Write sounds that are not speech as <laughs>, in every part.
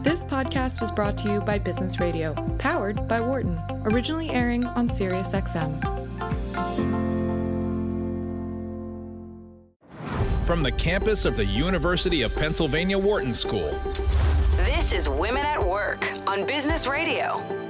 This podcast is brought to you by Business Radio, powered by Wharton, originally airing on SiriusXM. From the campus of the University of Pennsylvania Wharton School. This is Women at Work on Business Radio.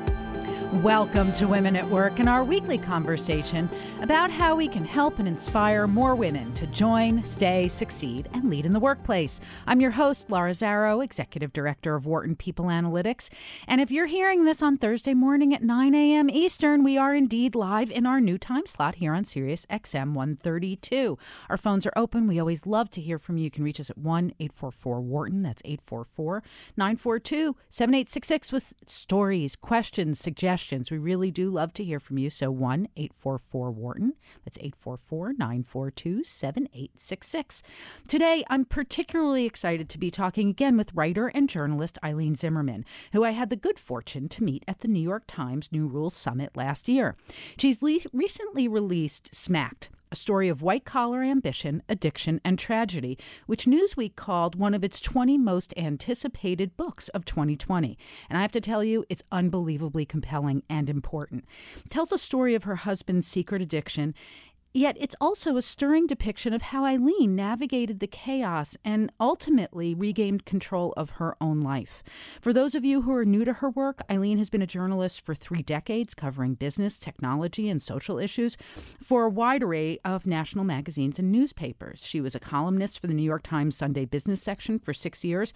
Welcome to Women at Work and our weekly conversation about how we can help and inspire more women to join, stay, succeed, and lead in the workplace. I'm your host, Laura Zarrow, Executive Director of Wharton People Analytics. And if you're hearing this on Thursday morning at 9 a.m. Eastern, we are indeed live in our new time slot here on Sirius XM 132. Our phones are open. We always love to hear from you. You can reach us at 1 844 Wharton. That's 844 942 7866 with stories, questions, suggestions questions. We really do love to hear from you. So 1 844 Wharton. That's 844 942 7866. Today, I'm particularly excited to be talking again with writer and journalist Eileen Zimmerman, who I had the good fortune to meet at the New York Times New Rules Summit last year. She's le- recently released Smacked a story of white collar ambition, addiction, and tragedy, which Newsweek called one of its 20 most anticipated books of 2020. And I have to tell you, it's unbelievably compelling and important. It tells the story of her husband's secret addiction Yet it's also a stirring depiction of how Eileen navigated the chaos and ultimately regained control of her own life. For those of you who are new to her work, Eileen has been a journalist for three decades, covering business, technology, and social issues for a wide array of national magazines and newspapers. She was a columnist for the New York Times Sunday Business section for six years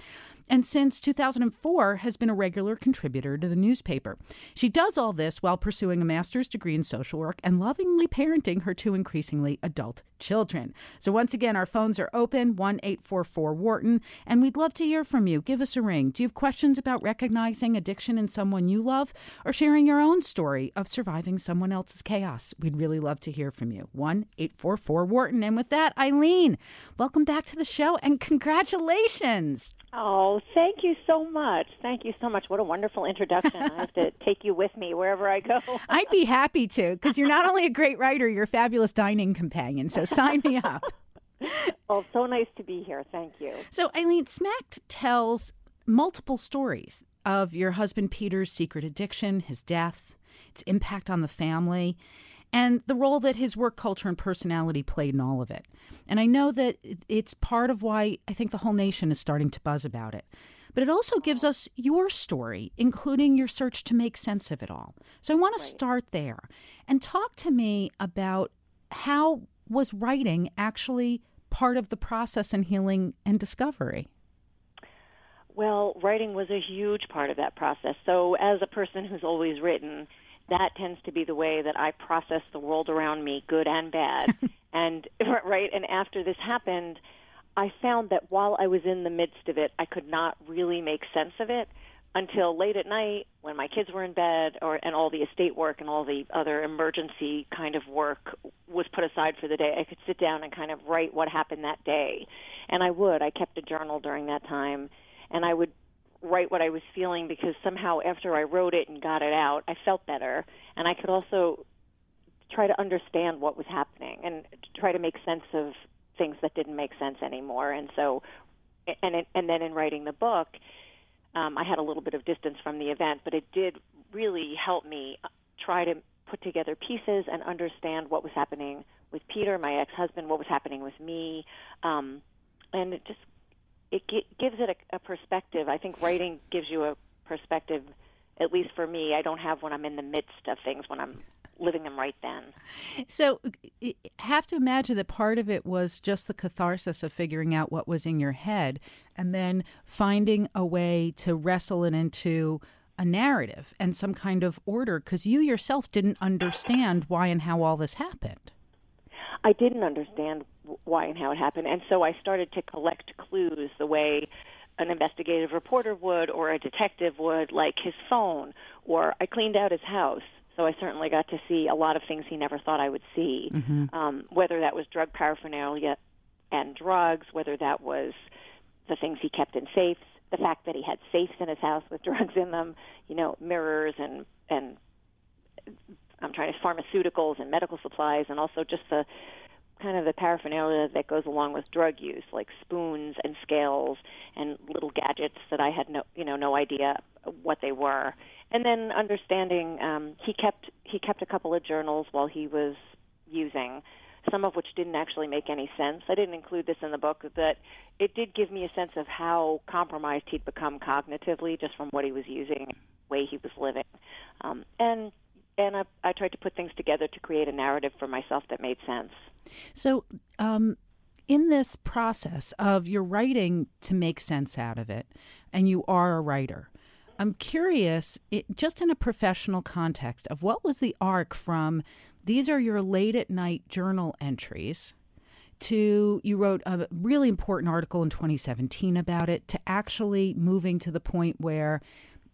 and since 2004 has been a regular contributor to the newspaper. She does all this while pursuing a master's degree in social work and lovingly parenting her two increasingly adult children. So once again, our phones are open 1 844 Wharton, and we'd love to hear from you. Give us a ring. Do you have questions about recognizing addiction in someone you love or sharing your own story of surviving someone else's chaos? We'd really love to hear from you. 1 844 Wharton. And with that, Eileen, welcome back to the show and congratulations. Oh, thank you so much. Thank you so much. What a wonderful introduction. I have to <laughs> take you with me wherever I go. I'd be happy to, because you're not only a great writer, you're a fabulous dining companion. So sign me up. <laughs> well, so nice to be here. Thank you. So, Eileen, Smacked tells multiple stories of your husband Peter's secret addiction, his death, its impact on the family and the role that his work culture and personality played in all of it. And I know that it's part of why I think the whole nation is starting to buzz about it. But it also gives us your story, including your search to make sense of it all. So I want to start there and talk to me about how was writing actually part of the process in healing and discovery? Well, writing was a huge part of that process. So, as a person who's always written, that tends to be the way that I process the world around me, good and bad. <laughs> and <laughs> right, and after this happened, I found that while I was in the midst of it, I could not really make sense of it until late at night when my kids were in bed or and all the estate work and all the other emergency kind of work was put aside for the day. I could sit down and kind of write what happened that day. And I would. I kept a journal during that time and I would write what I was feeling because somehow after I wrote it and got it out, I felt better, and I could also try to understand what was happening and try to make sense of things that didn't make sense anymore. And so, and it, and then in writing the book, um, I had a little bit of distance from the event, but it did really help me try to put together pieces and understand what was happening with Peter, my ex-husband, what was happening with me, um, and it just it gives it a, a perspective. I think writing gives you a perspective. At least for me, I don't have when I'm in the midst of things when I'm living them right then. So, have to imagine that part of it was just the catharsis of figuring out what was in your head and then finding a way to wrestle it into a narrative and some kind of order because you yourself didn't understand why and how all this happened. I didn't understand why and how it happened. And so I started to collect clues the way an investigative reporter would or a detective would, like his phone, or I cleaned out his house. So I certainly got to see a lot of things he never thought I would see, mm-hmm. um, whether that was drug paraphernalia and drugs, whether that was the things he kept in safes, the fact that he had safes in his house with <laughs> drugs in them, you know, mirrors and and I'm trying to pharmaceuticals and medical supplies, and also just the kind of the paraphernalia that goes along with drug use, like spoons and scales and little gadgets that I had no, you know, no idea what they were. And then understanding, um, he kept he kept a couple of journals while he was using, some of which didn't actually make any sense. I didn't include this in the book, but it did give me a sense of how compromised he'd become cognitively just from what he was using, way he was living, um, and and I, I tried to put things together to create a narrative for myself that made sense. So, um, in this process of your writing to make sense out of it, and you are a writer, I'm curious, it, just in a professional context, of what was the arc from these are your late at night journal entries to you wrote a really important article in 2017 about it to actually moving to the point where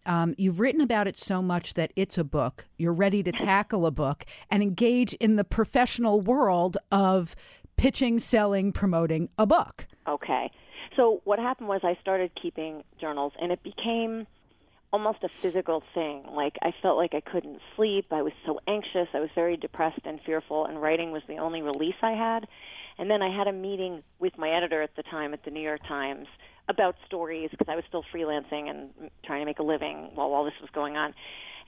um, you've written about it so much that it's a book. You're ready to tackle a book and engage in the professional world of pitching, selling, promoting a book. Okay. So what happened was I started keeping journals, and it became almost a physical thing. Like I felt like I couldn't sleep. I was so anxious. I was very depressed and fearful, and writing was the only release I had. And then I had a meeting with my editor at the time at the New York Times about stories because I was still freelancing and trying to make a living while all this was going on.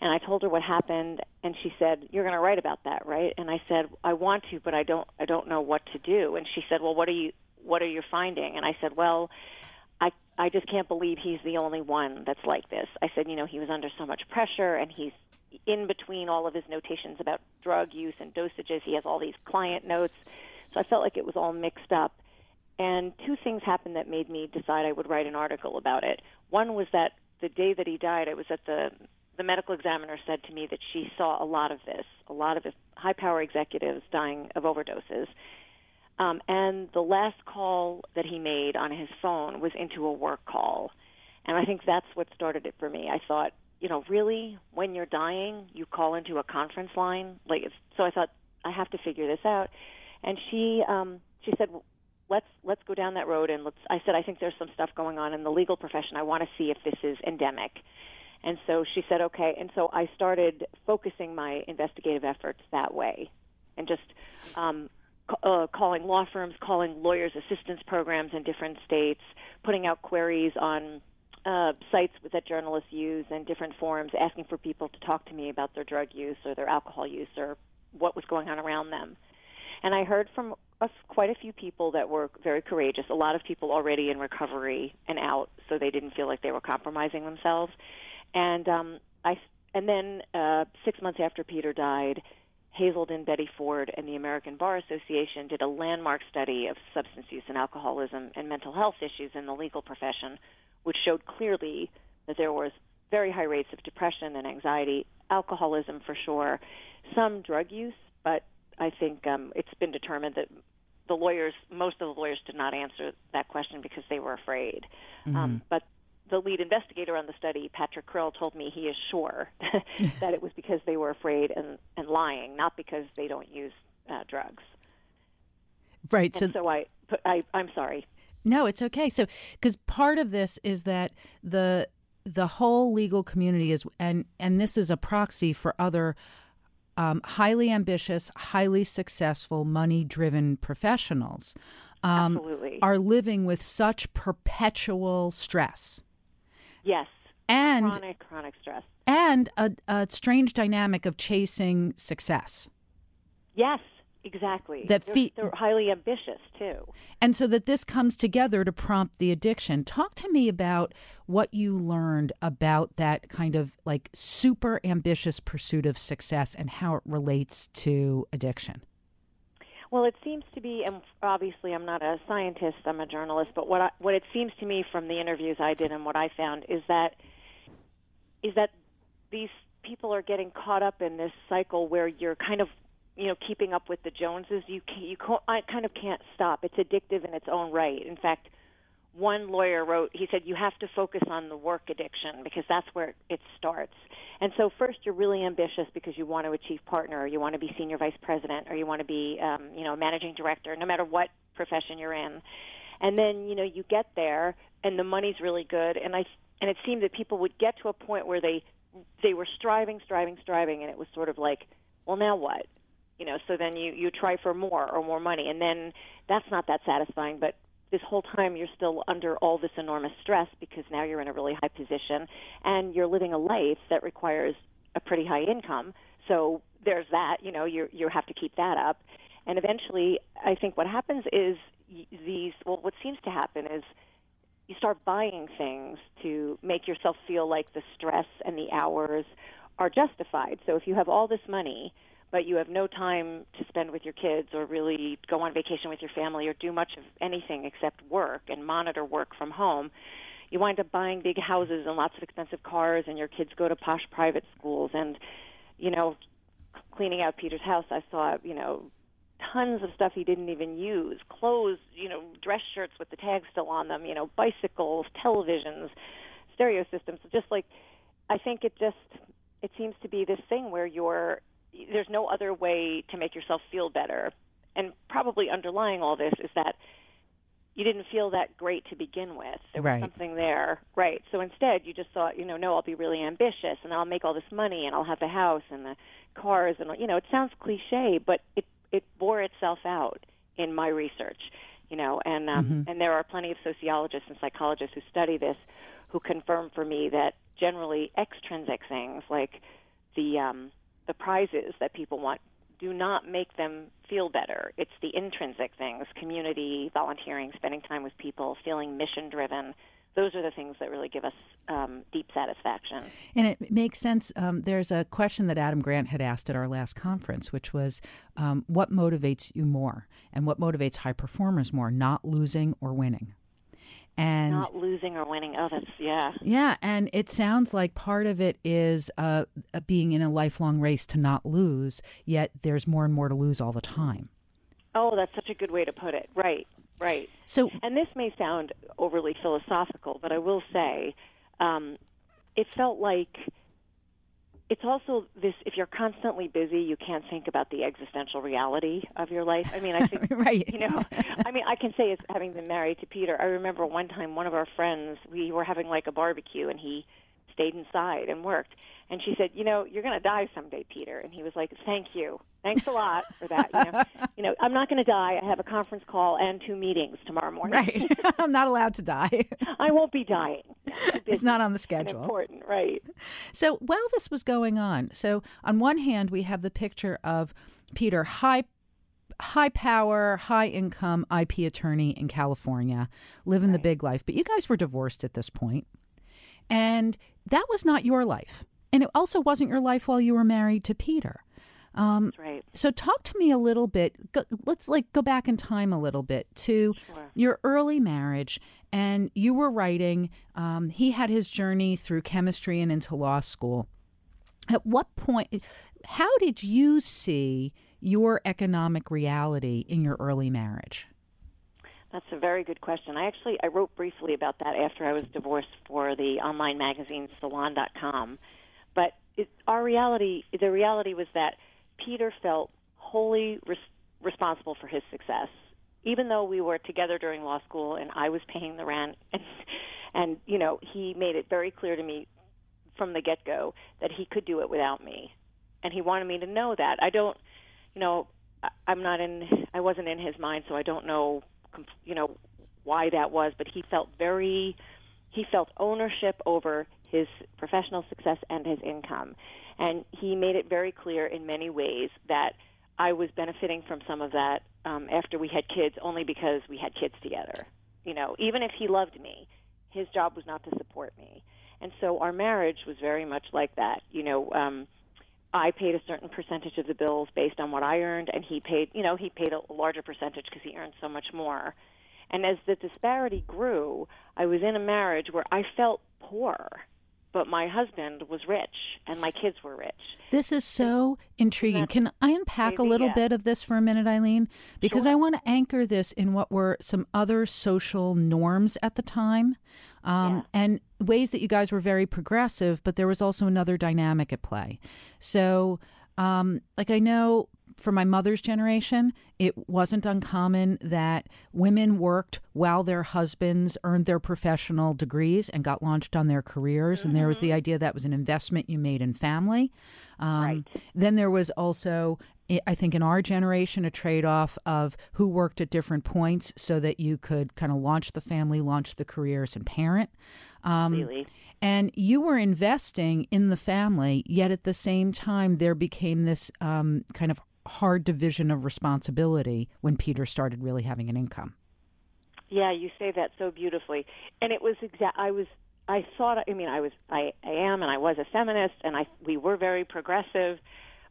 And I told her what happened, and she said, "You're going to write about that, right?" And I said, "I want to, but I don't. I don't know what to do." And she said, "Well, what are you? What are you finding?" And I said, "Well." I just can't believe he's the only one that's like this. I said, you know, he was under so much pressure and he's in between all of his notations about drug use and dosages. He has all these client notes. So I felt like it was all mixed up. And two things happened that made me decide I would write an article about it. One was that the day that he died, I was at the the medical examiner said to me that she saw a lot of this, a lot of high power executives dying of overdoses. Um, and the last call that he made on his phone was into a work call. And I think that's what started it for me. I thought, you know, really, when you're dying, you call into a conference line. Like, so I thought I have to figure this out. And she, um, she said, let's let's go down that road and let's I said I think there's some stuff going on in the legal profession. I want to see if this is endemic. And so she said okay. And so I started focusing my investigative efforts that way and just um, uh, calling law firms, calling lawyers assistance programs in different states, putting out queries on uh, sites that journalists use and different forums, asking for people to talk to me about their drug use or their alcohol use or what was going on around them. And I heard from a, quite a few people that were very courageous. A lot of people already in recovery and out, so they didn't feel like they were compromising themselves. And um, I, and then uh, six months after Peter died, Hazelden, Betty Ford, and the American Bar Association did a landmark study of substance use and alcoholism and mental health issues in the legal profession, which showed clearly that there was very high rates of depression and anxiety, alcoholism for sure, some drug use, but I think um, it's been determined that the lawyers, most of the lawyers, did not answer that question because they were afraid. Um, mm-hmm. Um, but the lead investigator on the study, Patrick Krill, told me he is sure <laughs> that it was because they were afraid and, and lying, not because they don't use uh, drugs. Right. So, so I, I, I'm sorry. No, it's okay. So, because part of this is that the the whole legal community is, and and this is a proxy for other um, highly ambitious, highly successful, money driven professionals um, are living with such perpetual stress. Yes. And chronic, chronic stress. And a, a strange dynamic of chasing success. Yes, exactly. That they're, they're highly ambitious too. And so that this comes together to prompt the addiction. Talk to me about what you learned about that kind of like super ambitious pursuit of success and how it relates to addiction. Well, it seems to be, and obviously I'm not a scientist, I'm a journalist, but what I, what it seems to me from the interviews I did and what I found is that is that these people are getting caught up in this cycle where you're kind of you know keeping up with the Joneses. You can, you I kind of can't stop. It's addictive in its own right. In fact, one lawyer wrote, he said, you have to focus on the work addiction because that's where it starts. And so, first, you're really ambitious because you want to achieve partner, or you want to be senior vice president, or you want to be, um, you know, managing director, no matter what profession you're in. And then, you know, you get there, and the money's really good. And I, and it seemed that people would get to a point where they, they were striving, striving, striving, and it was sort of like, well, now what? You know, so then you you try for more or more money, and then that's not that satisfying. But this whole time you're still under all this enormous stress because now you're in a really high position and you're living a life that requires a pretty high income. So there's that. You know, you you have to keep that up, and eventually, I think what happens is these. Well, what seems to happen is you start buying things to make yourself feel like the stress and the hours are justified. So if you have all this money, but you have no time to spend with your kids or really go on vacation with your family or do much of anything except work and monitor work from home, you wind up buying big houses and lots of expensive cars and your kids go to posh private schools. And you know cleaning out Peter's house I saw, you know, tons of stuff he didn't even use. Clothes you know dress shirts with the tags still on them you know bicycles televisions stereo systems. Just like i think it just it seems to be this thing where you're there's no other way to make yourself feel better and probably underlying all this is that you didn't feel that great to begin with. There was right. something there, right? So instead, you just thought, you know, no, I'll be really ambitious and I'll make all this money and I'll have the house and the cars and you know, it sounds cliche, but it it bore itself out in my research, you know, and um, mm-hmm. and there are plenty of sociologists and psychologists who study this who confirm for me that generally extrinsic things like the um, the prizes that people want do not make them feel better. It's the intrinsic things, community, volunteering, spending time with people, feeling mission driven, those are the things that really give us um, deep satisfaction. And it makes sense. Um, there's a question that Adam Grant had asked at our last conference, which was um, what motivates you more and what motivates high performers more, not losing or winning? And not losing or winning. Oh, that's yeah. Yeah, and it sounds like part of it is uh, being in a lifelong race to not lose. Yet there's more and more to lose all the time. Oh, that's such a good way to put it. Right. Right. So, and this may sound overly philosophical, but I will say, um, it felt like it's also this if you're constantly busy you can't think about the existential reality of your life. I mean i think <laughs> right. you know i mean i can say as having been married to peter. I remember one time one of our friends we were having like a barbecue and he stayed inside and worked and she said you know you're going to die someday peter and he was like thank you Thanks a lot for that. You know, <laughs> you know I'm not going to die. I have a conference call and two meetings tomorrow morning. Right. <laughs> I'm not allowed to die. I won't be dying. <laughs> It's not on the schedule. Important, right? So while this was going on, so on one hand we have the picture of Peter high high power, high income IP attorney in California, living right. the big life. But you guys were divorced at this point, and that was not your life. And it also wasn't your life while you were married to Peter. Um, That's right. So talk to me a little bit. Go, let's like go back in time a little bit to sure. your early marriage, and you were writing. Um, he had his journey through chemistry and into law school. At what point? How did you see your economic reality in your early marriage? That's a very good question. I actually I wrote briefly about that after I was divorced for the online magazine Salon.com. It, our reality, the reality was that Peter felt wholly res- responsible for his success, even though we were together during law school and I was paying the rent. <laughs> And, and you know, he made it very clear to me from the get go that he could do it without me. And he wanted me to know that. I don't, you know, I'm not in, I wasn't in his mind, so I don't know, you know, why that was, but he felt very, he felt ownership over his professional success and his income. And he made it very clear in many ways that I was benefiting from some of that um, after we had kids only because we had kids together. You know, even if he loved me, his job was not to support me. And so our marriage was very much like that. You know, um, I paid a certain percentage of the bills based on what I earned, and he paid, you know, he paid a larger percentage because he earned so much more. And as the disparity grew, I was in a marriage where I felt poor but my husband was rich and my kids were rich. This is so intriguing. Can I unpack maybe, a little yeah. bit of this for a minute, Eileen? Because sure. I want to anchor this in what were some other social norms at the time um, yeah. and ways that you guys were very progressive, but there was also another dynamic at play. So, um, like, I know for my mother's generation, it wasn't uncommon that women worked while their husbands earned their professional degrees and got launched on their careers. Mm-hmm. And there was the mm-hmm. idea that was an investment you made in family. Um, right. Then there was also I think in our generation, a trade off of who worked at different points so that you could kind of launch the family, launch the careers, and parent. Um, really? And you were investing in the family, yet at the same time, there became this um, kind of hard division of responsibility when Peter started really having an income. Yeah, you say that so beautifully. And it was exact. I was. I thought. I mean, I was. I, I am, and I was a feminist, and I. We were very progressive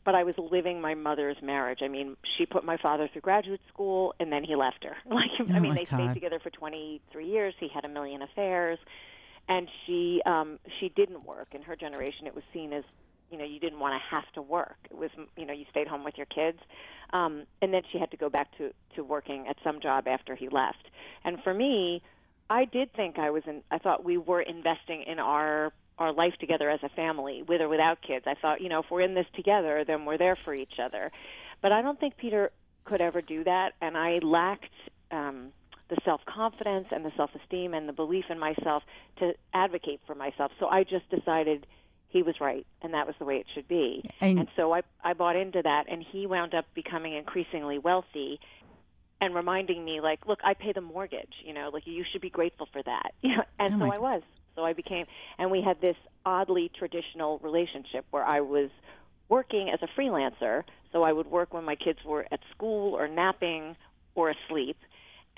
but I was living my mother's marriage. I mean, she put my father through graduate school and then he left her. <laughs> Like oh I mean, they God. stayed together for 23 years. He had a million affairs and she um she didn't work. In her generation it was seen as you know, you didn't want to have to work. It was, you know, you stayed home with your kids. Um and then she had to go back to to working at some job after he left. And for me, I did think I was in I thought we were investing in our our life together as a family, with or without kids. I thought, you know, if we're in this together, then we're there for each other. But I don't think Peter could ever do that, and I lacked um, the self confidence and the self esteem and the belief in myself to advocate for myself. So I just decided he was right, and that was the way it should be. And, and so I I bought into that, and he wound up becoming increasingly wealthy and reminding me like look i pay the mortgage you know like you should be grateful for that <laughs> you know and oh so i was so I became, and we had this oddly traditional relationship where I was working as a freelancer. So I would work when my kids were at school or napping or asleep.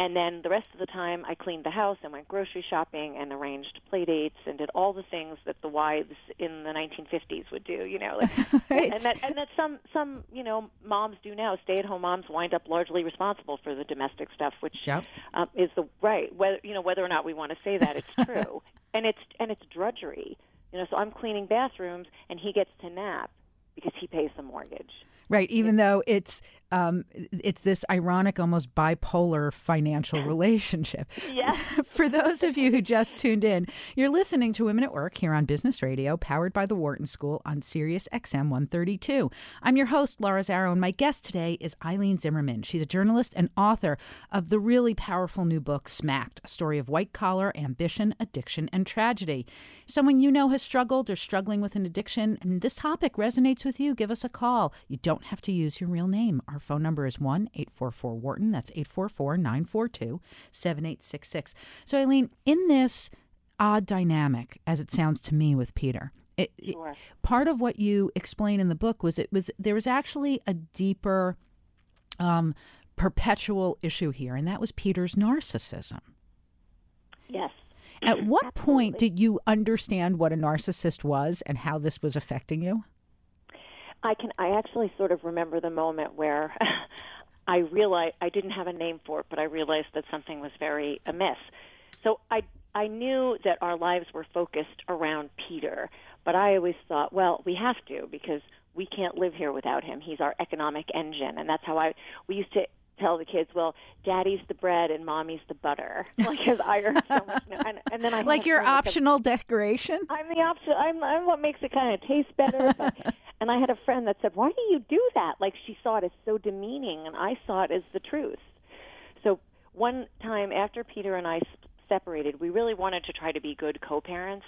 And then the rest of the time, I cleaned the house and went grocery shopping and arranged play dates and did all the things that the wives in the 1950s would do. You know, like, <laughs> and that and that some some you know moms do now. Stay-at-home moms wind up largely responsible for the domestic stuff, which yep. um, is the right. Whether you know whether or not we want to say that, it's true, <laughs> and it's and it's drudgery. You know, so I'm cleaning bathrooms and he gets to nap because he pays the mortgage. Right, even though it's um, it's this ironic, almost bipolar financial <laughs> relationship. Yeah. <laughs> For those of you who just tuned in, you're listening to Women at Work here on Business Radio, powered by the Wharton School on Sirius XM 132. I'm your host, Laura Zarrow, and my guest today is Eileen Zimmerman. She's a journalist and author of the really powerful new book, Smacked, a story of white collar ambition, addiction, and tragedy. If someone you know has struggled or struggling with an addiction, and this topic resonates with you, give us a call. You don't have to use your real name. Our phone number is 1 844 Wharton. That's 844 942 7866. So, Eileen, in this odd dynamic, as it sounds to me with Peter, it, sure. it, part of what you explain in the book was it was there was actually a deeper um, perpetual issue here, and that was Peter's narcissism. Yes. At what Absolutely. point did you understand what a narcissist was and how this was affecting you? I can. I actually sort of remember the moment where <laughs> I realized I didn't have a name for it, but I realized that something was very amiss. So I I knew that our lives were focused around Peter, but I always thought, well, we have to because we can't live here without him. He's our economic engine, and that's how I. We used to tell the kids, well, daddy's the bread and mommy's the butter, <laughs> because I earn so much. And, and then I <laughs> like your optional decoration. I'm the option. I'm, I'm what makes it kind of taste better. But, and I had a friend that said, "Why do you do that?" Like she saw it as so demeaning, and I saw it as the truth. So one time after Peter and I separated, we really wanted to try to be good co-parents,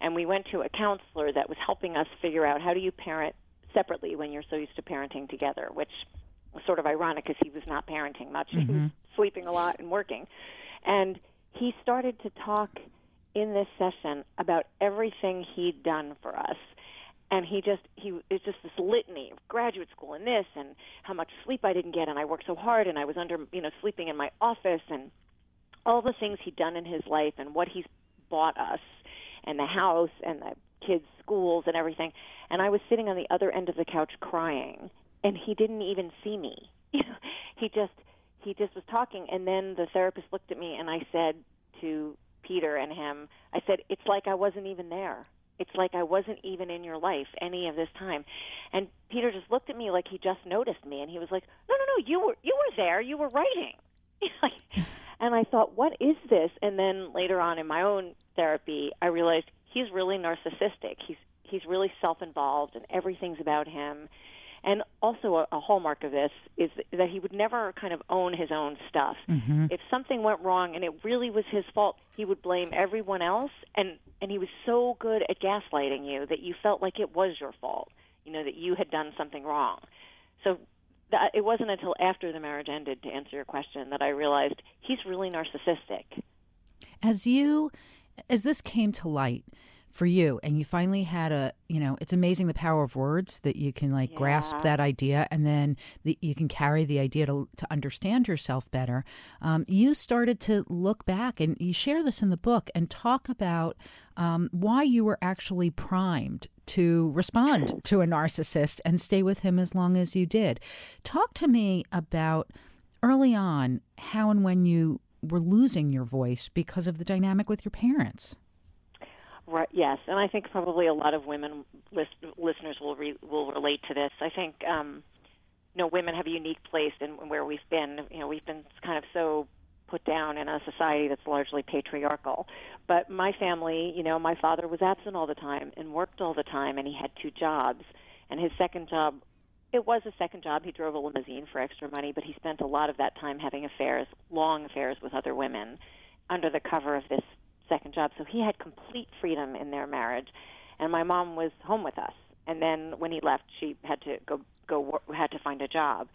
and we went to a counselor that was helping us figure out how do you parent separately when you're so used to parenting together, which was sort of ironic because he was not parenting much; mm-hmm. he was sleeping a lot and working, and he started to talk in this session about everything he'd done for us and he just he it's just this litany of graduate school and this and how much sleep I didn't get. And I worked so hard and I was under you know sleeping in my office and all the things he'd done in his life and what he's bought us and the house and the kids schools and everything. And I was sitting on the other end of the couch crying and he didn't even see me. <laughs> He just he just was talking. And then the therapist looked at me and I said to Peter and him I said it's like I wasn't even there it's like I wasn't even in your life any of this time. And Peter just looked at me like he just noticed me, and he was like, "No, no, no, you were you were there. You were writing." <laughs> and I thought, "What is this?" And then later on in my own therapy, I realized he's really narcissistic. He's he's really self-involved, and everything's about him. And also, a, a hallmark of this is that he would never kind of own his own stuff. Mm-hmm. If something went wrong and it really was his fault, he would blame everyone else. And and he was so good at gaslighting you that you felt like it was your fault. You know that you had done something wrong. So that, it wasn't until after the marriage ended, to answer your question, that I realized he's really narcissistic. As you, as this came to light for you, and you finally had a, you know, it's amazing the power of words that you can like grasp that idea, and then the, you can carry the idea to to understand yourself better. Um, you started to look back, and you share this in the book, and talk about um, why you were actually primed to respond to a narcissist and stay with him as long as you did. Talk to me about early on how and when you were losing your voice because of the dynamic with your parents. Right. Yes, and I think probably a lot of women list, listeners will re, will relate to this. I think um, you know women have a unique place in where we've been. You know, we've been kind of so put down in a society that's largely patriarchal. But my family, you know, my father was absent all the time and worked all the time, and he had two jobs. And his second job, it was a second job. He drove a limousine for extra money, but he spent a lot of that time having affairs, long affairs with other women, under the cover of this second job. So he had complete freedom in their marriage, and my mom was home with us. And then when he left, she had to go go had to find a job.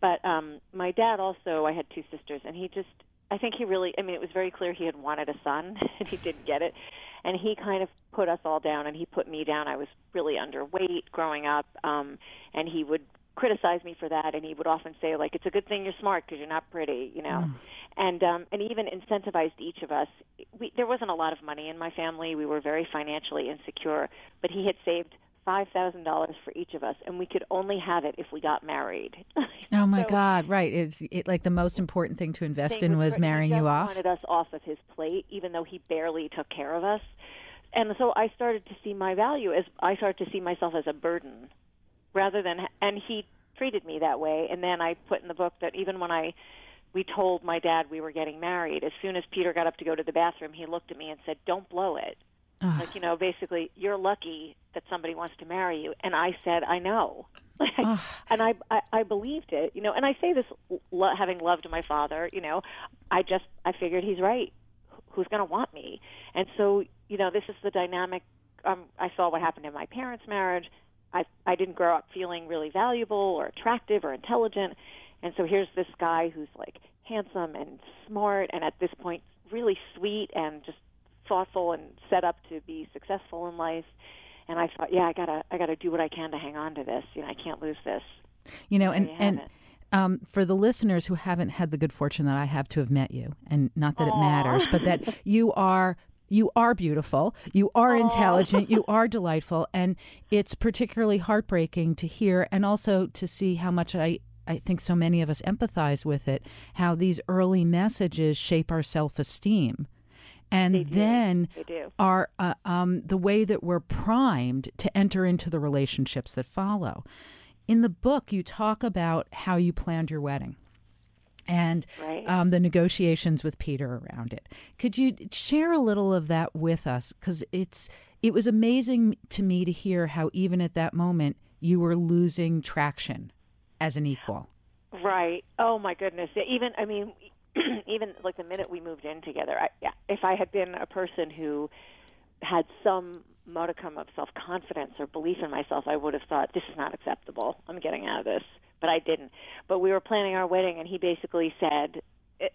But um my dad also, I had two sisters, and he just I think he really I mean it was very clear he had wanted a son, <laughs> and he didn't get it. And he kind of put us all down, and he put me down. I was really underweight growing up, um, and he would criticize me for that and he would often say like it's a good thing you're smart because you're not pretty you know and um and even incentivized each of us we there wasn't a lot of money in my family we were very financially insecure but he had saved five thousand dollars for each of us and we could only have it if we got married <laughs> Oh my So- God! Right. It's it, like the most important thing to invest in was for- marrying he you off. wanted us off of his plate even though he barely took care of us and so i started to see my value as i started to see myself as a burden rather than and he treated me that way. And then i put in the book that even when i we told my dad we were getting married as soon as peter got up to go to the bathroom he looked at me and said don't blow it. Like you know basically you're lucky that somebody wants to marry you. And i said i know. <laughs> And I, I i believed it you know. And i say this lo- having loved my father you know i just i figured he's right. Who's going to want me? And so you know this is the dynamic um i saw what happened in my parents marriage i i didn't grow up feeling really valuable or attractive or intelligent. And so here's this guy who's like handsome and smart and at this point really sweet and just thoughtful and set up to be successful in life. And i thought yeah i got to i got to do what i can to hang on to this. You know i can't lose this. You know, and and um, for the listeners who haven't had the good fortune that I have to have met you, and not that it matters, but that <laughs> you are you are beautiful, you are intelligent, you <laughs> are delightful, and it's particularly heartbreaking to hear, and also to see how much I. I think so many of us empathize with it, how these early messages shape our self esteem. And then They do. are uh, um, the way that we're primed to enter into the relationships that follow. In the book, you talk about how you planned your wedding and Right. um, the negotiations with Peter around it. Could you share a little of that with us? Because it's it was amazing to me to hear how even at that moment you were losing traction as an equal. Right. Oh my goodness. Even I mean, <clears throat> even like the minute we moved in together, I, yeah, if I had been a person who had some modicum of self confidence or belief in myself, I would have thought this is not acceptable. I'm getting out of this. But I didn't. But we were planning our wedding, and he basically said,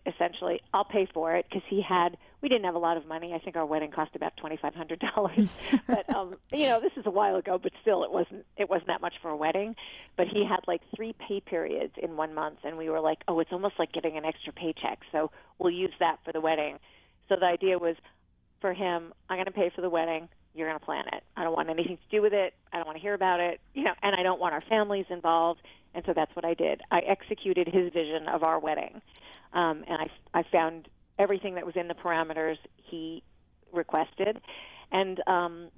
essentially, I'll pay for it because he had. We didn't have a lot of money. I think our wedding cost about twenty five hundred dollars. <laughs> but um, you know, this is a while ago. But still, it wasn't. It wasn't that much for a wedding. But he had like three pay periods in one month, and we were like, oh, it's almost like getting an extra paycheck. So we'll use that for the wedding. So the idea was, for him, I'm going to pay for the wedding. You're going to plan it. I don't want anything to do with it. I don't want to hear about it. You know, and I don't want our families involved. And so that's what I did. I executed his vision of our wedding, um, and I, I found everything that was in the parameters he requested. And um,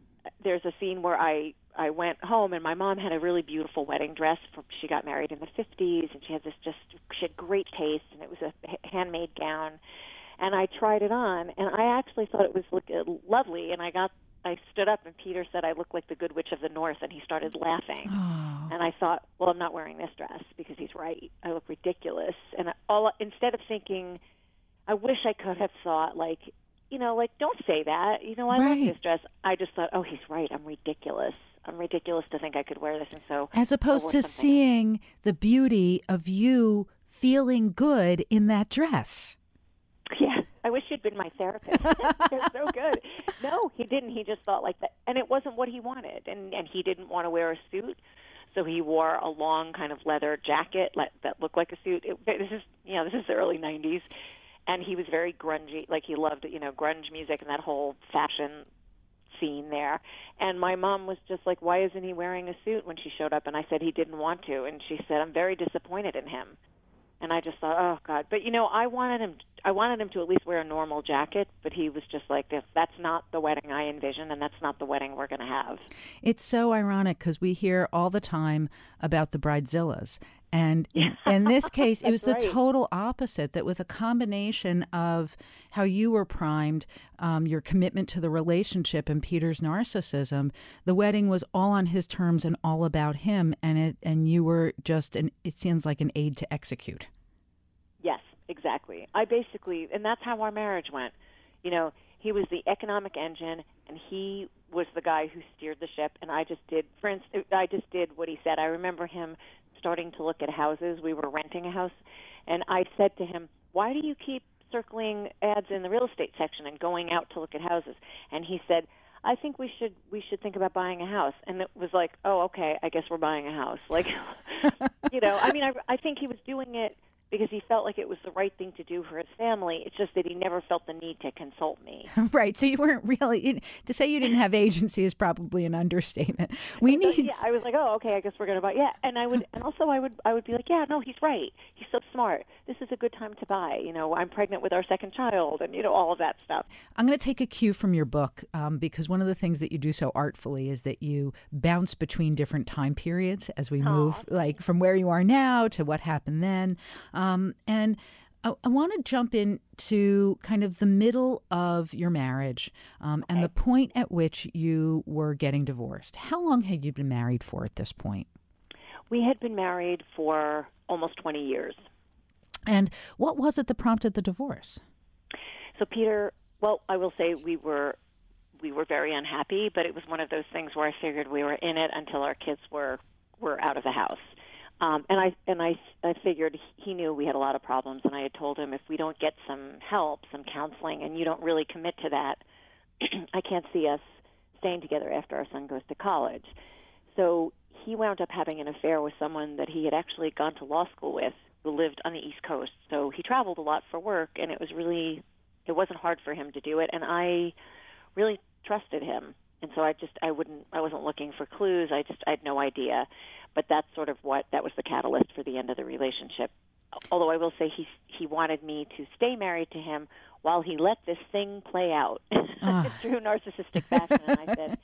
there's a scene where I I went home and my mom had a really beautiful wedding dress. From, she got married in the 50s, and she had this just she had great taste, and it was a handmade gown. And I tried it on, and I actually thought it was lovely. And I got I stood up, and Peter said I look like the Good Witch of the North, and he started laughing. Oh. And I thought, well, I'm not wearing this dress because he's right. I look ridiculous. And all instead of thinking, I wish I could have thought like, you know, like don't say that. You know, I Right. love this dress. I just thought, oh, he's right. I'm ridiculous. I'm ridiculous to think I could wear this, and so As opposed to something. seeing the beauty of you feeling good in that dress. I wish you'd been my therapist. <laughs> <laughs> They're so good. No, he didn't. He just thought like that, and it wasn't what he wanted, and and he didn't want to wear a suit, so he wore a long kind of leather jacket le- that looked like a suit. It, this is you know this is the early '90s, and he was very grungy. Like he loved you know grunge music and that whole fashion scene there. And my mom was just like, "Why isn't he wearing a suit?" When she showed up, and I said he didn't want to, and she said, "I'm very disappointed in him." And I just thought, oh God! But you know, I wanted him. I wanted him to at least wear a normal jacket. But he was just like, "This. That's not the wedding I envisioned, and that's not the wedding we're going to have." It's so ironic because we hear all the time about the bridezillas. And <laughs> in, in this case, it was the total opposite that with a combination of how you were primed, um, your commitment to the relationship, and Peter's narcissism, the wedding was all on his terms and all about him. And it and you were just, an, it seems like an aid to execute. Exactly. I basically, and that's how our marriage went. You know, he was the economic engine, and he was the guy who steered the ship. And I just did, for instance, I just did what he said. I remember him starting to look at houses. We were renting a house, and I said to him, "Why do you keep circling ads in the real estate section and going out to look at houses?" And he said. I think we should we should think about buying a house, and it was like, oh, okay, I guess we're buying a house. Like, <laughs> you know, I mean, I I think he was doing it because he felt like it was the right thing to do for his family. It's just that he never felt the need to consult me. <laughs> right. So you weren't really, to say you didn't have agency is probably an understatement. We need. yeah, I was like, oh, okay, I guess we're gonna buy. Yeah, and I would, and also I would, I would be like, yeah, no, he's right. He's so smart. This is a good time to buy. You know, I'm pregnant with our second child, and you know, all of that stuff. I'm going to take a cue from your book um, because one of the things that you do so artfully is that you bounce between different time periods as we move, like from where you are now to what happened then. Um, and I, I want to jump into kind of the middle of your marriage um, and the point at which you were getting divorced. How long had you been married for at this point? We had been married for almost 20 years. And what was it that prompted the divorce? So Peter, well, I will say we were we were very unhappy, but it was one of those things where I figured we were in it until our kids were were out of the house. Um, and I and I I figured he knew we had a lot of problems, and I had told him if we don't get some help, some counseling, and you don't really commit to that, <clears throat> I can't see us staying together after our son goes to college. So he wound up having an affair with someone that he had actually gone to law school with, who lived on the East Coast. So he traveled a lot for work, and it was really it wasn't hard for him to do it, and I really trusted him. And so I just I wouldn't I wasn't looking for clues. I just I had no idea. But that's sort of what that was the catalyst for the end of the relationship. Although I will say he he wanted me to stay married to him while he let this thing play out ah. <laughs> in true narcissistic fashion. And I said,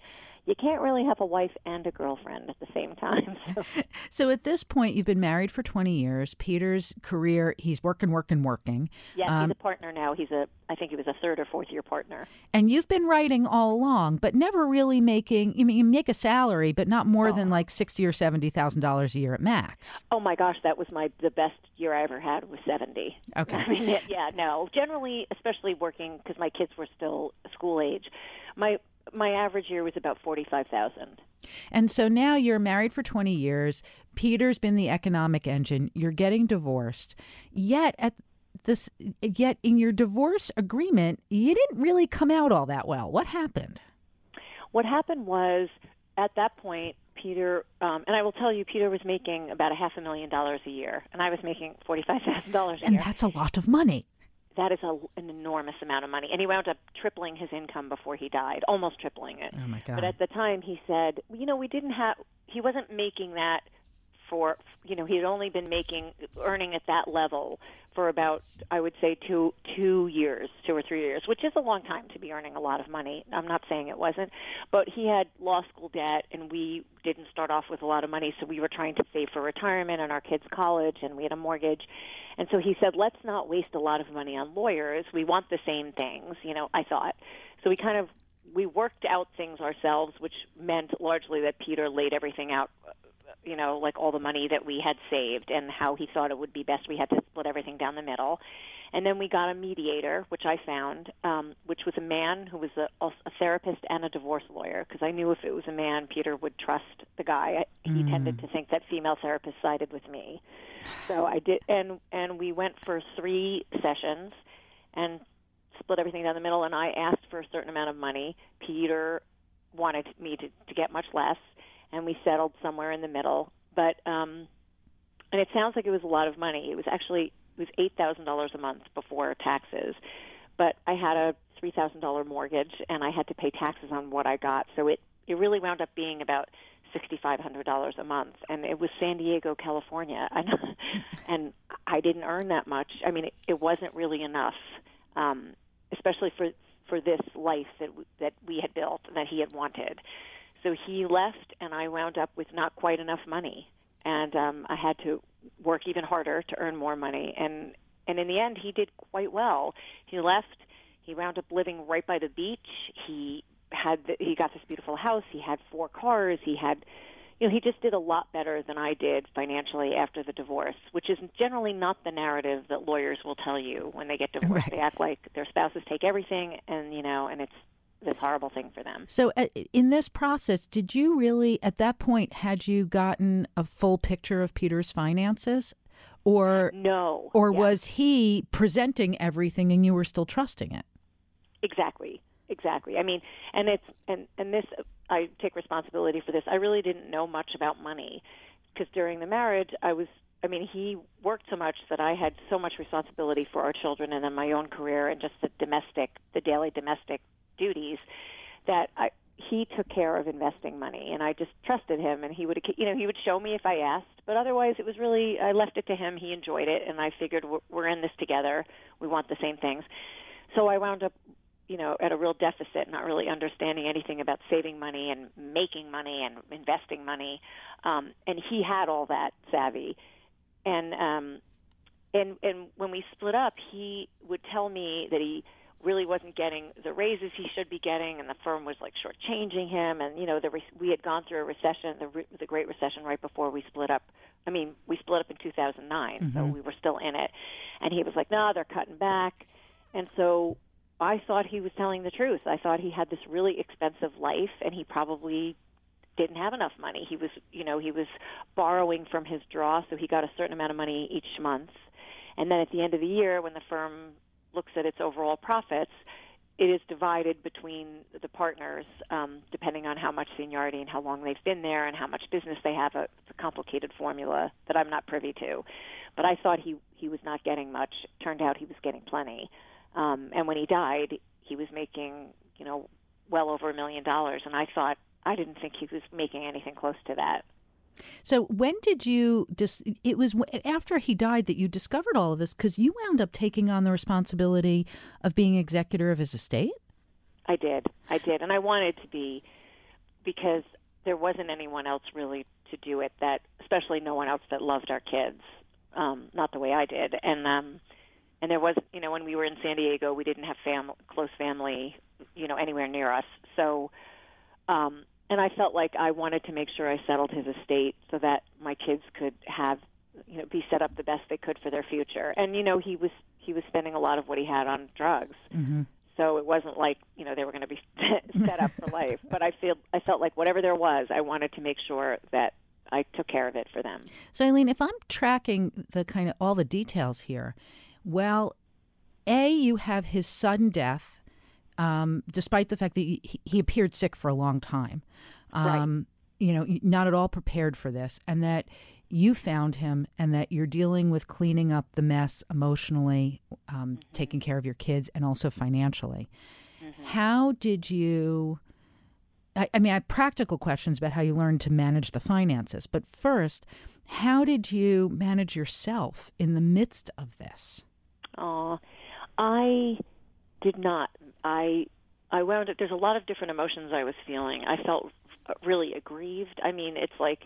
you can't really have a wife and a girlfriend at the same time. <laughs> So <laughs> So at this point, you've been married for 20 years. Peter's career, he's working, working, working. yeah, he's um, a partner now. He's a I think he was a third or fourth year partner. And you've been writing all along, but never really making, I mean, you make a salary, but not more than oh. like 60 or $70,000 a year at max. Oh my gosh, that was my the best year I ever had was seventy. <laughs> Okay. I mean, yeah, yeah, no. Generally, especially working because my kids were still school age, my my average year was about forty five thousand. And so now you're married for 20 years. Peter's been the economic engine. You're getting divorced. Yet at this yet in your divorce agreement, you didn't really come out all that well. What happened? What happened was at that point, Peter, um, and I will tell you, Peter was making about a half a million dollars a year, and I was making forty five thousand dollars a year. And year. that's a lot of money. That is a, an enormous amount of money, and he wound up tripling his income before he died, almost tripling it. Oh my God. But at the time, he said, you know, we didn't have. He wasn't making that for. You know, he had only been making earning at that level for about, I would say, two two years, two or three years, which is a long time to be earning a lot of money. I'm not saying it wasn't, but he had law school debt, and we didn't start off with a lot of money, so we were trying to save for retirement and our kids' college, and we had a mortgage. And so he said, let's not waste a lot of money on lawyers. We want the same things, you know, I thought. So we kind of we worked out things ourselves, which meant largely that Peter laid everything out you know, like all the money that we had saved and how he thought it would be best we had to split everything down the middle. And then we got a mediator, which I found, um, which was a man who was a, a therapist and a divorce lawyer, because I knew if it was a man, Peter would trust the guy. He mm. tended to think that female therapists sided with me. So I did, and and we went for three sessions, and split everything down the middle. And I asked for a certain amount of money. Peter wanted me to, to get much less, and we settled somewhere in the middle. But um, and it sounds like it was a lot of money. It was actually it was eight thousand dollars a month before taxes, but I had a three thousand dollar mortgage and I had to pay taxes on what I got. So it it really wound up being about sixty five hundred dollars a month, and it was San Diego, California, <laughs> and and I didn't earn that much. I mean, it, it wasn't really enough, um, especially for for this life that that we had built that he had wanted. So he left, and I wound up with not quite enough money, and um, I had to work even harder to earn more money. And and in the end, he did quite well. He left. He wound up living right by the beach. He had the, he got this beautiful house. He had four cars. He had you know, he just did a lot better than I did financially after the divorce, which is generally not the narrative that lawyers will tell you when they get divorced. Right. They act like their spouses take everything, and you know, and it's this horrible thing for them. So, uh, in this process, did you really, at that point, had you gotten a full picture of Peter's finances, or no, or yes. was he presenting everything and you were still trusting it? Exactly, exactly. I mean, and it's and and this I take responsibility for this. I really didn't know much about money because during the marriage, I was I mean, he worked so much that I had so much responsibility for our children and then my own career and just the domestic, the daily domestic duties that I he took care of investing money and I just trusted him and he would you know he would show me if I asked but otherwise it was really I left it to him. He enjoyed it and I figured we're, we're in this together. We want the same things. So I wound up you know at a real deficit not really understanding anything about saving money and making money and investing money. Um and he had all that savvy. And um and and when we split up he would tell me that he really wasn't getting the raises he should be getting, and the firm was like shortchanging him. And you know, the re- we had gone through a recession, the re- the Great Recession, right before we split up. I mean, we split up in 2009, mm-hmm. so we were still in it. And he was like, "No, they're cutting back." And so I thought he was telling the truth. I thought he had this really expensive life, and he probably didn't have enough money. He was, you know, he was borrowing from his draw, so he got a certain amount of money each month. And then at the end of the year, when the firm looks at its overall profits, it is divided between the partners um, depending on how much seniority and how long they've been there and how much business they have. It's a complicated formula that I'm not privy to. But I thought he he was not getting much. Turned out he was getting plenty. Um, and when he died, he was making you know well over a million dollars. And I thought I didn't think he was making anything close to that. So when did you dis- it was after he died that you discovered all of this cuz you wound up taking on the responsibility of being executor of his estate? I did. I did. And I wanted to be because there wasn't anyone else really to do it that especially no one else that loved our kids. Um not the way I did. And um and there was, you know, when we were in San Diego, we didn't have family, close family, you know, anywhere near us. So um and I felt like I wanted to make sure I settled his estate so that my kids could have you know be set up the best they could for their future. And you know he was he was spending a lot of what he had on drugs. Mm-hmm. So it wasn't like you know they were going to be <laughs> set up for life. But I feel I felt like whatever there was, I wanted to make sure that I took care of it for them. So Eilene, if I'm tracking the kind of all the details here, well, a you have his sudden death um, despite the fact that he, he, appeared sick for a long time. Um, right. You know, not at all prepared for this, and that you found him, and that you're dealing with cleaning up the mess emotionally, um, mm-hmm. taking care of your kids, and also financially. Mm-hmm. How did you? I, I mean, I have practical questions about how you learned to manage the finances, but first, how did you manage yourself in the midst of this? Oh, I did not I I wound up. There's a lot of different emotions I was feeling. I felt really aggrieved. I mean, it's like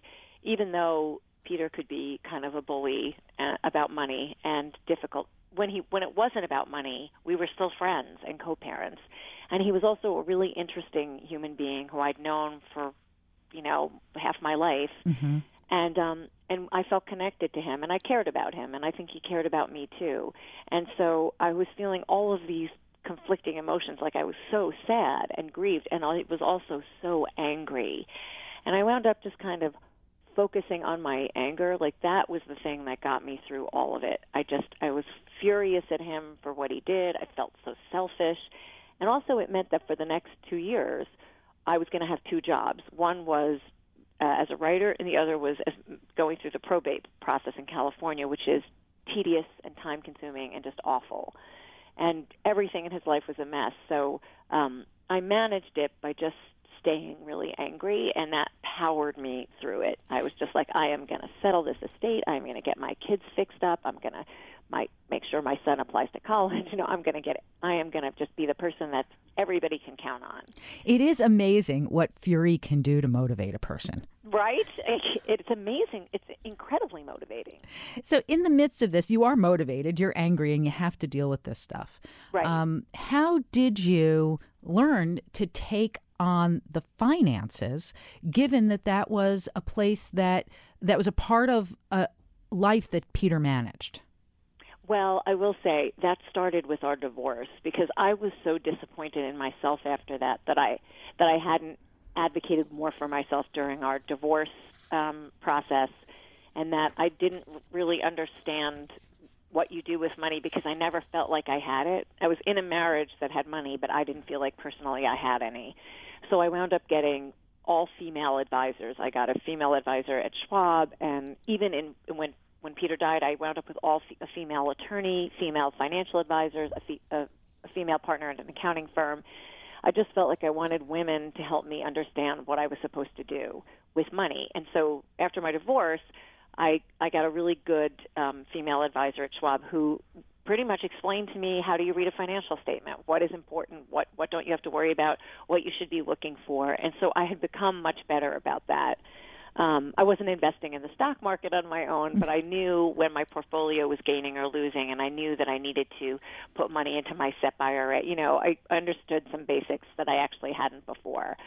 even though Peter could be kind of a bully uh, about money and difficult when he when it wasn't about money, we were still friends and co-parents. And he was also a really interesting human being who I'd known for, you know, half my life. Mm-hmm. and um and I felt connected to him and I cared about him and I think he cared about me too. And so I was feeling all of these conflicting emotions like I was so sad and grieved and I was also so angry. And I wound up just kind of focusing on my anger like that was the thing that got me through all of it. I just I was furious at him for what he did. I felt so selfish. And also it meant that for the next 2 years I was going to have two jobs. One was uh, as a writer, and the other was as going through the probate process in California, which is tedious and time consuming and just awful. And everything in his life was a mess. So um, I managed it by just staying really angry, and that powered me through it. I was just like, I am going to settle this estate. I'm going to get my kids fixed up. I'm going to my make sure my son applies to college. <laughs> You know, I'm going to get. I am going to just be the person that everybody can count on. It is amazing what fury can do to motivate a person. Right? It's amazing. It's incredibly motivating. So, in the midst of this, you are motivated. You're angry, and you have to deal with this stuff. Right. Um, how did you learn to take on the finances, given that that was a place that that was a part of a life that Peter managed? Well, I will say that started with our divorce because I was so disappointed in myself after that that I that I hadn't advocated more for myself during our divorce um, process, and that I didn't really understand what you do with money because I never felt like I had it. I was in a marriage that had money, but I didn't feel like personally I had any. So I wound up getting all female advisors. I got a female advisor at Schwab, and even in when when Peter died, I wound up with all a female attorney, female financial advisors, a, fe- a, a female partner at an accounting firm. I just felt like I wanted women to help me understand what I was supposed to do with money. And so after my divorce, I I got a really good um, female advisor at Schwab who pretty much explained to me how do you read a financial statement, what is important, what what don't you have to worry about, what you should be looking for. And so I had become much better about that um, I wasn't investing in the stock market on my own, but I knew when my portfolio was gaining or losing, and I knew that I needed to put money into my SEP IRA. You know, I understood some basics that I actually hadn't before,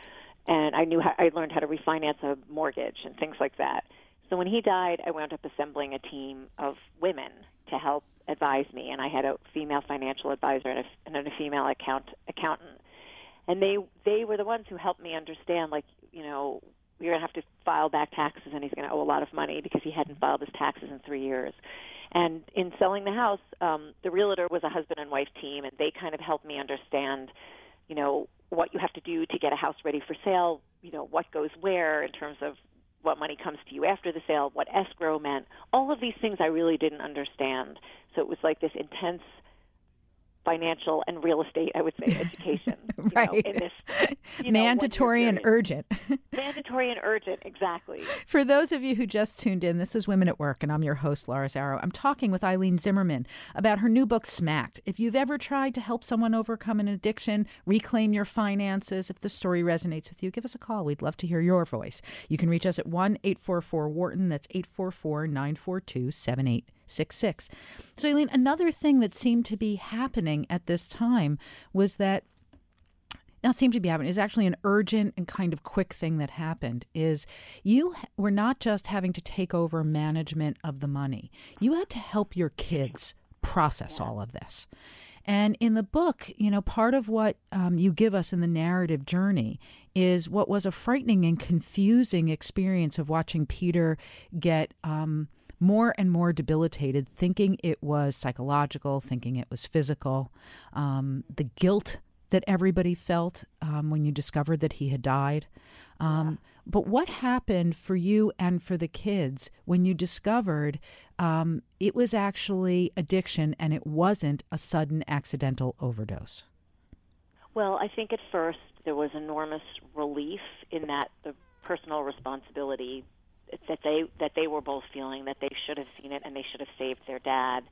and I knew how, I learned how to refinance a mortgage and things like that. So when he died, I wound up assembling a team of women to help advise me, and I had a female financial advisor and a, and a female account accountant, and they they were the ones who helped me understand, like you know you're going to have to file back taxes and he's going to owe a lot of money because he hadn't filed his taxes in three years. And in selling the house, um, the realtor was a husband and wife team, and they kind of helped me understand, you know, what you have to do to get a house ready for sale, you know, what goes where in terms of what money comes to you after the sale, what escrow meant. All of these things I really didn't understand. So it was like this intense financial and real estate, I would say, <laughs> education. right. Know, in this, you know, Mandatory and urgent. <laughs> Mandatory and urgent, exactly. For those of you who just tuned in, this is Women at Work, and I'm your host, Laura Zarrow. I'm talking with Eilene Zimmerman about her new book, Smacked. If you've ever tried to help someone overcome an addiction, reclaim your finances, if the story resonates with you, give us a call. We'd love to hear your voice. You can reach us at 1 844 Wharton. That's 844 942 7866. So, Eilene, another thing that seemed to be happening at this time was that not seemed to be happening is actually an urgent and kind of quick thing that happened is you were not just having to take over management of the money. You had to help your kids process all of this. And in the book you know part of what um, you give us in the narrative journey is what was a frightening and confusing experience of watching peter get um, more and more debilitated, thinking it was psychological, thinking it was physical. Um, the guilt that everybody felt um, when you discovered that he had died. Um, but what happened for you and for the kids when you discovered um, it was actually addiction and it wasn't a sudden accidental overdose? Well, I think at first there was enormous relief in that the personal responsibility that they that they were both feeling that they should have seen it and they should have saved their dad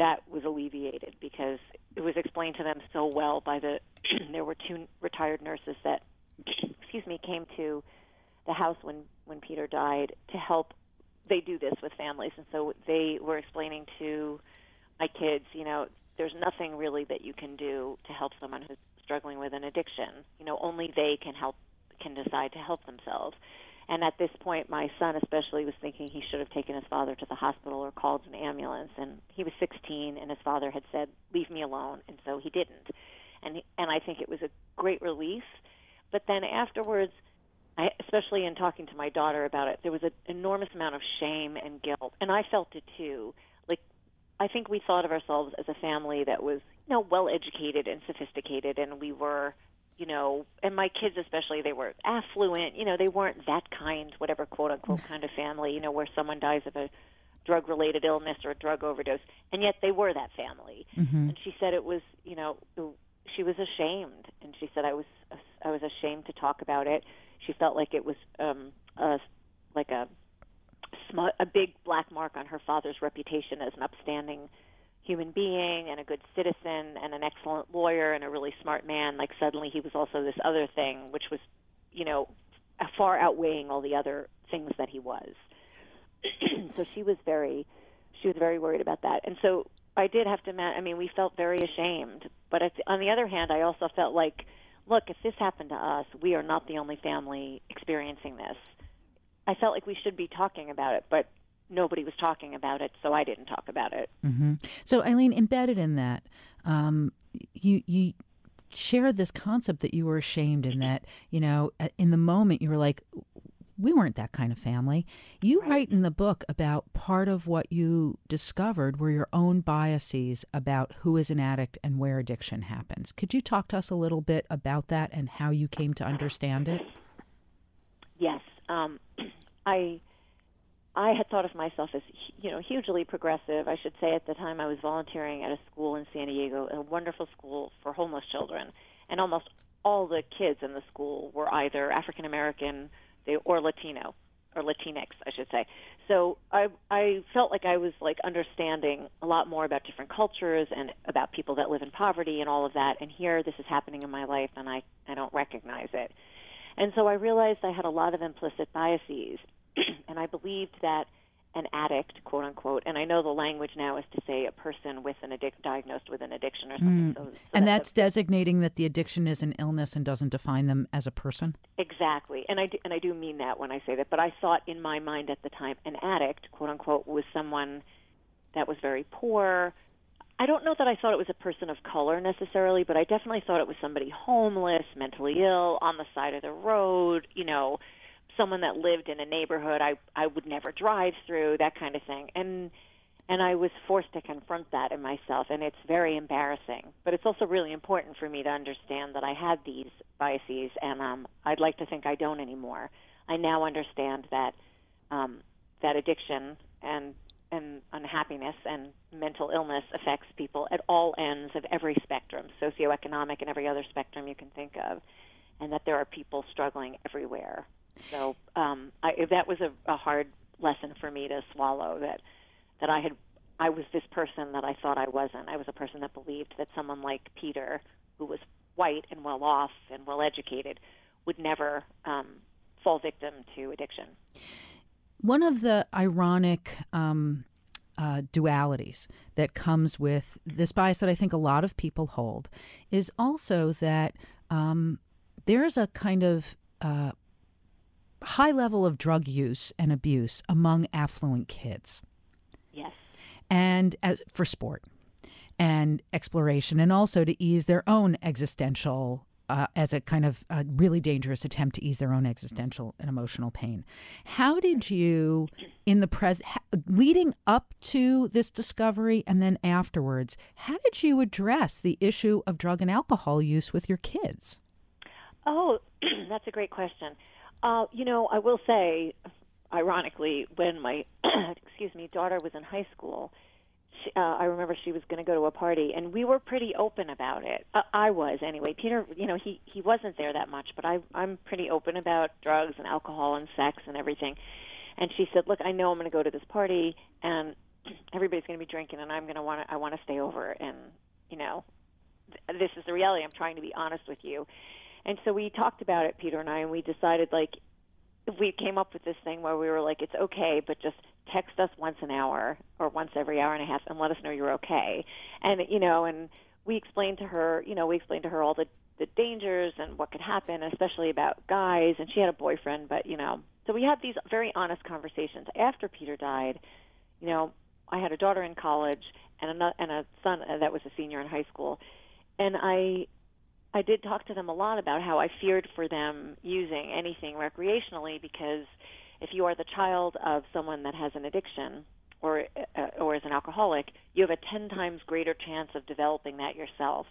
that was alleviated because it was explained to them so well by the <clears throat> there were two retired nurses that <clears throat> excuse me came to the house when when Peter died to help. They do this with families. And so they were explaining to my kids you know there's nothing really that you can do to help someone who's struggling with an addiction. You know only they can help can decide to help themselves And at this point, my son especially was thinking he should have taken his father to the hospital or called an ambulance. And he was 16, and his father had said, "Leave me alone," and so he didn't. And and I think it was a great relief. But then afterwards, I, especially in talking to my daughter about it, there was an enormous amount of shame and guilt, and I felt it too. Like I think we thought of ourselves as a family that was, you know, well educated and sophisticated, and we were you know, and my kids especially, they were affluent. You know, they weren't that kind, whatever quote unquote kind of family, you know, where someone dies of a drug related illness or a drug overdose, and yet they were that family. Mm-hmm. And she said it was, you know, she was ashamed, and she said I was, I was ashamed to talk about it. She felt like it was, um, a, like a, a big black mark on her father's reputation as an upstanding human being and a good citizen and an excellent lawyer and a really smart man like suddenly he was also this other thing which was you know far outweighing all the other things that he was. <clears throat> So she was very she was very worried about that. And so i did have to i mean we felt very ashamed but on the other hand i also felt like look if this happened to us we are not the only family experiencing this. I felt like we should be talking about it but nobody was talking about it, so I didn't talk about it. Mm-hmm. So, Eilene, embedded in that, um, you you shared this concept that you were ashamed and that you know in the moment you were like we weren't that kind of family. You right. write in the book about part of what you discovered were your own biases about who is an addict and where addiction happens. Could you talk to us a little bit about that and how you came to understand it? Yes. Um, <clears throat> I I had thought of myself as, you know, hugely progressive. I should say at the time I was volunteering at a school in San Diego, a wonderful school for homeless children, and almost all the kids in the school were either African American they or Latino or Latinx, I should say. So I I felt like I was like understanding a lot more about different cultures and about people that live in poverty and all of that. And here this is happening in my life, and I I don't recognize it. And so I realized I had a lot of implicit biases <clears throat> and I believed that an addict, quote unquote, and I know the language now is to say a person with an addic- diagnosed with an addiction or something. Mm. So, so and that's, that's designating that the addiction is an illness and doesn't define them as a person. Exactly, and I do, and I do mean that when I say that. But I thought in my mind at the time, an addict, quote unquote, was someone that was very poor. I don't know that I thought it was a person of color necessarily, but I definitely thought it was somebody homeless, mentally ill, on the side of the road, you know someone that lived in a neighborhood I I would never drive through, that kind of thing. And and I was forced to confront that in myself and it's very embarrassing. But it's also really important for me to understand that I had these biases and um I'd like to think I don't anymore. I now understand that um that addiction and and unhappiness and mental illness affects people at all ends of every spectrum, socioeconomic and every other spectrum you can think of, and that there are people struggling everywhere. So um, I, that was a, a hard lesson for me to swallow. That that I had I was this person that I thought I wasn't. I was a person that believed that someone like Peter, who was white and well off and well educated, would never um, fall victim to addiction. One of the ironic um, uh, dualities that comes with this bias that I think a lot of people hold is also that um, there's a kind of uh, high level of drug use and abuse among affluent kids. Yes. And as, for sport and exploration, and also to ease their own existential. Uh, as a kind of a really dangerous attempt to ease their own existential and emotional pain. How did you, in the pres, leading up to this discovery and then afterwards, how did you address the issue of drug and alcohol use with your kids? Oh, <clears throat> that's a great question. Uh, you know, I will say, ironically, when my <clears throat> excuse me daughter was in high school, she, uh, I remember she was going to go to a party, and we were pretty open about it. Uh, I was anyway. Peter, you know, he he wasn't there that much, but I I'm pretty open about drugs and alcohol and sex and everything. And she said, "Look, I know I'm going to go to this party, and <clears throat> everybody's going to be drinking, and I'm going to want to I want to stay over, and you know, th- this is the reality. I'm trying to be honest with you." And so we talked about it, Peter and I, and we decided like we came up with this thing where we were like, it's okay, but just text us once an hour or once every hour and a half and let us know you're okay. And you know, and we explained to her, you know, we explained to her all the the dangers and what could happen, especially about guys. And she had a boyfriend, but you know, so we had these very honest conversations after Peter died. You know, I had a daughter in college and a and a son uh, that was a senior in high school, and I I did talk to them a lot about how I feared for them using anything recreationally because if you are the child of someone that has an addiction or uh, or is an alcoholic, you have a 10 times greater chance of developing that yourself.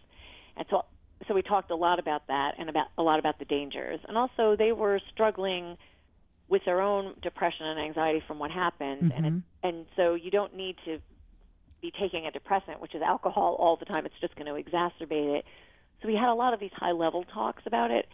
And so so we talked a lot about that and about a lot about the dangers. And also they were struggling with their own depression and anxiety from what happened Mm-hmm. and it, and so you don't need to be taking a depressant, which is alcohol all the time. It's just going to exacerbate it. So we had a lot of these high level talks about it.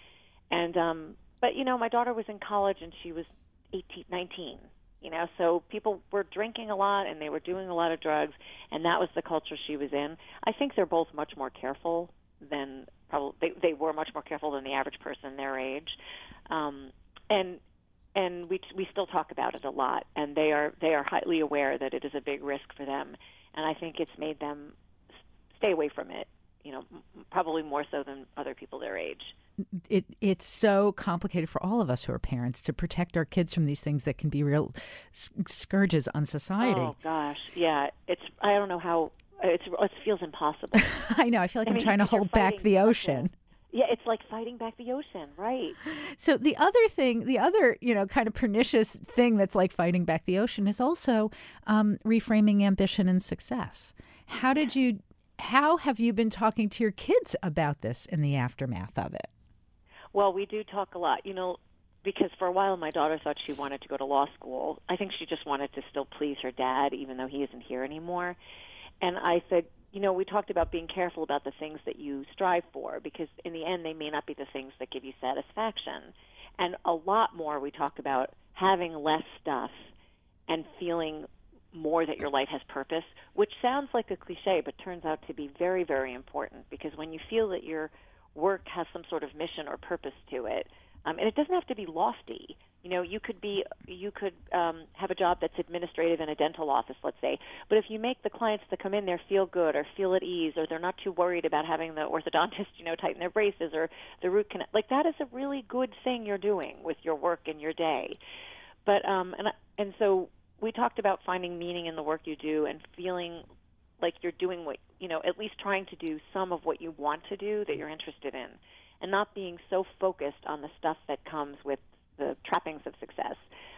And um but you know, my daughter was in college and she was 18 19 you know so people were drinking a lot and they were doing a lot of drugs and that was the culture she was in. I think they're both much more careful than probably they, they were much more careful than the average person their age. Um and and we we still talk about it a lot and they are they are highly aware that it is a big risk for them. And i think it's made them stay away from it you know probably more so than other people their age it it's so complicated for all of us who are parents to protect our kids from these things that can be real scourges on society. Oh gosh, yeah. It's I don't know how it's it feels impossible. <laughs> I know. I feel like I I'm mean, trying to hold back the ocean. Yeah, it's like fighting back the ocean, right? So the other thing, the other you know kind of pernicious thing that's like fighting back the ocean is also um, reframing ambition and success. How did you? How have you been talking to your kids about this in the aftermath of it? Well, we do talk a lot, you know, because for a while my daughter thought she wanted to go to law school. I think she just wanted to still please her dad, even though he isn't here anymore. And I said, you know, we talked about being careful about the things that you strive for, because in the end, they may not be the things that give you satisfaction. And a lot more, we talk about having less stuff and feeling more that your life has purpose, which sounds like a cliche, but turns out to be very, very important because when you feel that your work has some sort of mission or purpose to it, um, and it doesn't have to be lofty. You know, you could be, you could um, have a job that's administrative in a dental office, let's say. But if you make the clients that come in there feel good or feel at ease, or they're not too worried about having the orthodontist, <laughs> you know, tighten their braces or the root canal, like that is a really good thing you're doing with your work and your day. But um, and and so we talked about finding meaning in the work you do and feeling like you're doing what you know, at least trying to do some of what you want to do that you're interested in, and not being so focused on the stuff that comes with the trappings of success.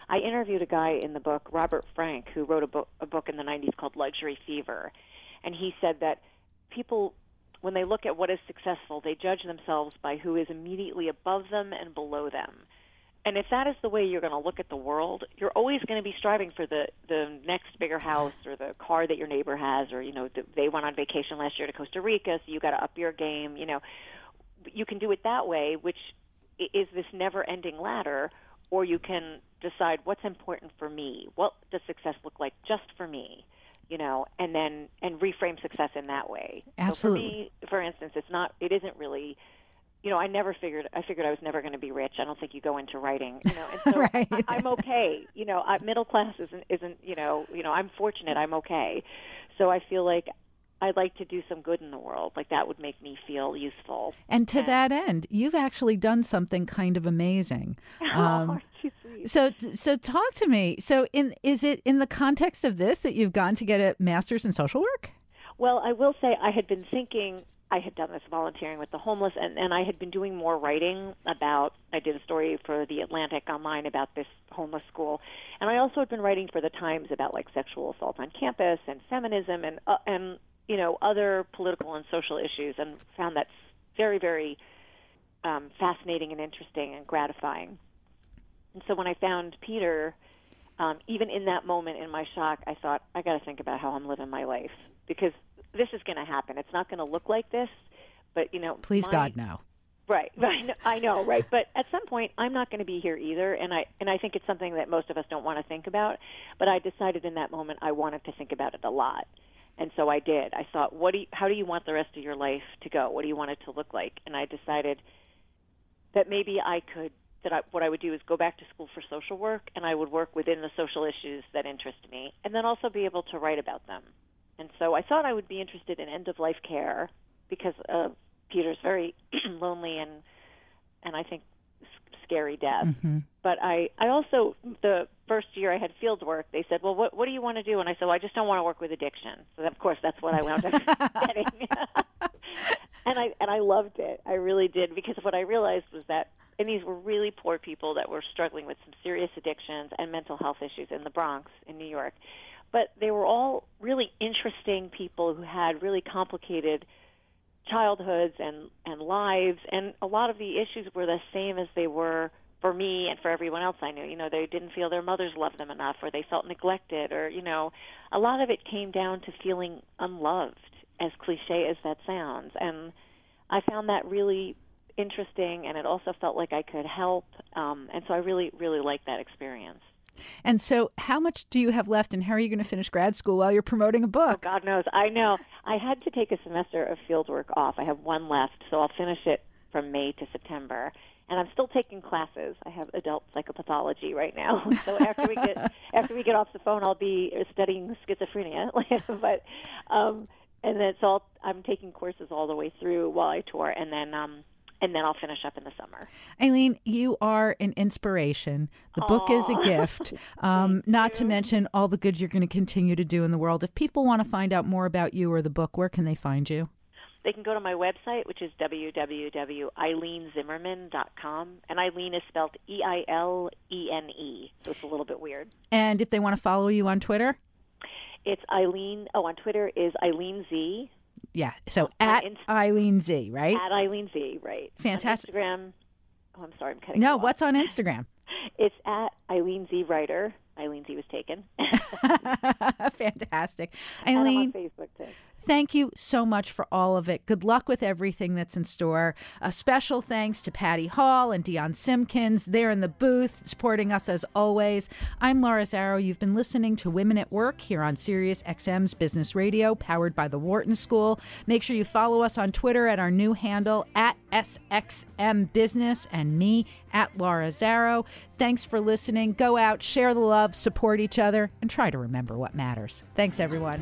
I interviewed a guy in the book, Robert Frank, who wrote a book a book in the 90s called Luxury Fever, and he said that people when they look at what is successful, they judge themselves by who is immediately above them and below them. And if that is the way you're going to look at the world, you're always going to be striving for the the next bigger house or the car that your neighbor has, or you know the, they went on vacation last year to Costa Rica, so you got to up your game. You know, you can do it that way, which is this never-ending ladder, or you can decide what's important for me. What does success look like just for me? You know, and then and reframe success in that way. Absolutely. So for me, for instance, it's not. It isn't really you know, I never figured. I figured I was never going to be rich. I don't think you go into writing, you know. And <laughs> so Right. I, I'm okay. You know, I, middle class isn't isn't. You know, you know, I'm fortunate. I'm okay. So I feel like I'd like to do some good in the world. Like that would make me feel useful. And to that end, you've actually done something kind of amazing. <laughs> Um, oh, so, so talk to me. So, in is it in the context of this that you've gone to get a master's in social work? Well, I will say I had been thinking I had done this volunteering with the homeless, and, and I had been doing more writing about. I did a story for the Atlantic online about this homeless school, and I also had been writing for the Times about like sexual assault on campus and feminism and uh, and you know other political and social issues, and found that very very um, fascinating and interesting and gratifying. And so when I found Peter, um, even in that moment in my shock, I thought I got to think about how I'm living my life because this is going to happen. It's not going to look like this, but you know, Please, my- God, no. Right, <laughs> I know, I know, right. But at some point, I'm not going to be here either, and I and I think it's something that most of us don't want to think about. But I decided in that moment I wanted to think about it a lot, and so I did. I thought, what do you, how do you want the rest of your life to go? What do you want it to look like? And I decided that maybe I could that I, what I would do is go back to school for social work, and I would work within the social issues that interest me, and then also be able to write about them. And so I thought I would be interested in end of life care because uh, Peter's very <clears throat> lonely and and I think scary death. But I, I also the first year I had field work, they said, "Well, what what do you want to do?" And I said, well, "I just don't want to work with addiction." So of course, that's what I wound up <laughs> getting. <laughs> and I and I loved it. I really did because what I realized was that and these were really poor people that were struggling with some serious addictions and mental health issues in the Bronx in New York. But they were all really interesting people who had really complicated childhoods and and lives and a lot of the issues were the same as they were for me and for everyone else I knew. You know, they didn't feel their mothers loved them enough or they felt neglected or, you know, a lot of it came down to feeling unloved, as cliche as that sounds. And I found that really interesting and it also felt like I could help. Um, and so I really, really liked that experience. And so, how much do you have left, and how are you going to finish grad school while you're promoting a book? God knows. I know. I had to take a semester of field work off. I have one left, so I'll finish it from May to September. And I'm still taking classes. I have adult psychopathology right now. <laughs> So after we get after we get off the phone, I'll be studying schizophrenia. <laughs> but um, and then so I'll, I'm taking courses all the way through while I tour, and then um, and then I'll finish up in the summer. Eilene, you are an inspiration. The book is a gift, <laughs> um, not to mention all the good you're going to continue to do in the world. If people want to find out more about you or the book, where can they find you? They can go to my website, which is www.eilenezimmerman.com. And Eilene is spelled E I L E N E, so it's a little bit weird. And if they want to follow you on Twitter? It's Eilene, oh, on Twitter is Eilene Z. Yeah, so at Inst- Eilene Z, right? At Eilene Z, right. Fantastic. On Instagram, oh, I'm sorry, I'm cutting no, what's on <laughs> Instagram? It's at Eilene Z Writer. Eilene Z was taken. <laughs> Fantastic. Eilene, on Facebook too. Thank you so much for all of it. Good luck with everything that's in store. A special thanks to Patty Hall and Dion Simpkins. They're in the booth supporting us as always. I'm Laura Zarrow. You've been listening to Women at Work here on Sirius XM's Business Radio, powered by the Wharton School. Make sure you follow us on Twitter at our new handle at SXM Business and me at Laura Zarrow. Thanks for listening. Go out, share the love, support each other, and try to remember what matters. Thanks, everyone.